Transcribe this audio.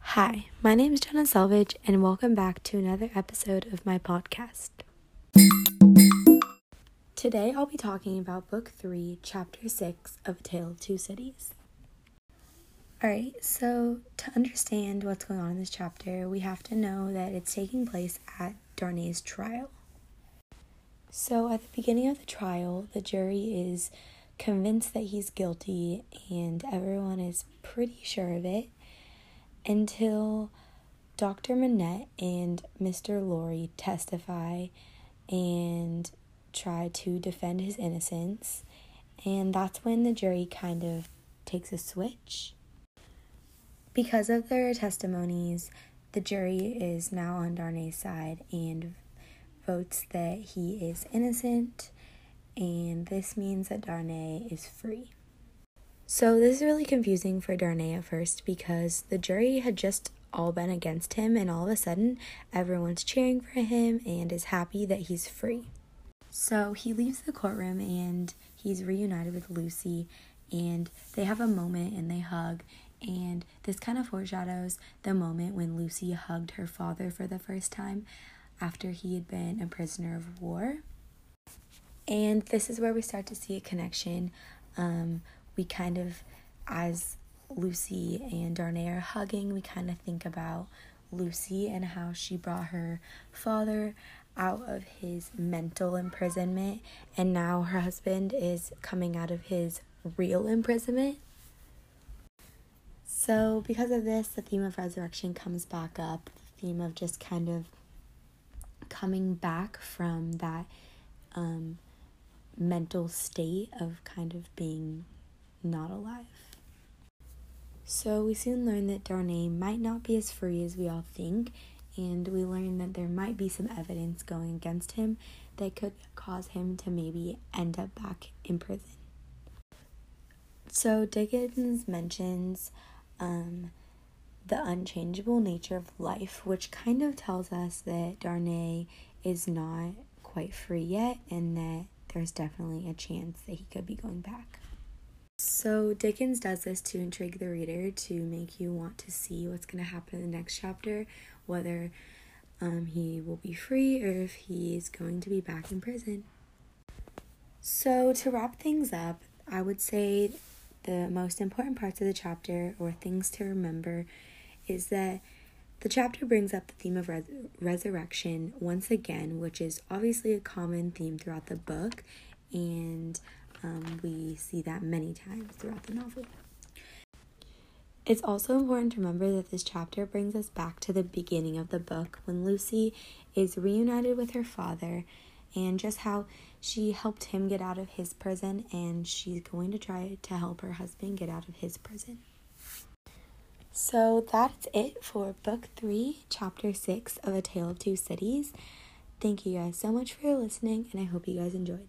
Hi, my name is Jenna Selvage, and welcome back to another episode of my podcast. Today I'll be talking about Book 3, Chapter 6 of A Tale of Two Cities. Alright, so to understand what's going on in this chapter, we have to know that it's taking place at Darnay's trial. So, at the beginning of the trial, the jury is convinced that he's guilty, and everyone is pretty sure of it until Dr. Manette and Mr. Lorry testify and try to defend his innocence. And that's when the jury kind of takes a switch. Because of their testimonies, the jury is now on Darnay's side and votes that he is innocent, and this means that Darnay is free. So, this is really confusing for Darnay at first because the jury had just all been against him, and all of a sudden, everyone's cheering for him and is happy that he's free. So, he leaves the courtroom and he's reunited with Lucy, and they have a moment and they hug. And this kind of foreshadows the moment when Lucy hugged her father for the first time after he had been a prisoner of war. And this is where we start to see a connection. Um, we kind of, as Lucy and Darnay are hugging, we kind of think about Lucy and how she brought her father out of his mental imprisonment, and now her husband is coming out of his real imprisonment. So, because of this, the theme of resurrection comes back up, the theme of just kind of coming back from that um, mental state of kind of being not alive. So we soon learn that Darnay might not be as free as we all think, and we learn that there might be some evidence going against him that could cause him to maybe end up back in prison. So Dickens mentions um, the unchangeable nature of life, which kind of tells us that Darnay is not quite free yet and that there's definitely a chance that he could be going back. So, Dickens does this to intrigue the reader to make you want to see what's going to happen in the next chapter, whether um, he will be free or if he's going to be back in prison. So, to wrap things up, I would say the most important parts of the chapter or things to remember is that the chapter brings up the theme of res- resurrection once again, which is obviously a common theme throughout the book, and um, we see that many times throughout the novel. It's also important to remember that this chapter brings us back to the beginning of the book when Lucy is reunited with her father and just how she helped him get out of his prison and she's going to try to help her husband get out of his prison. So that's it for book three, chapter six of A Tale of Two Cities. Thank you guys so much for listening, and I hope you guys enjoyed.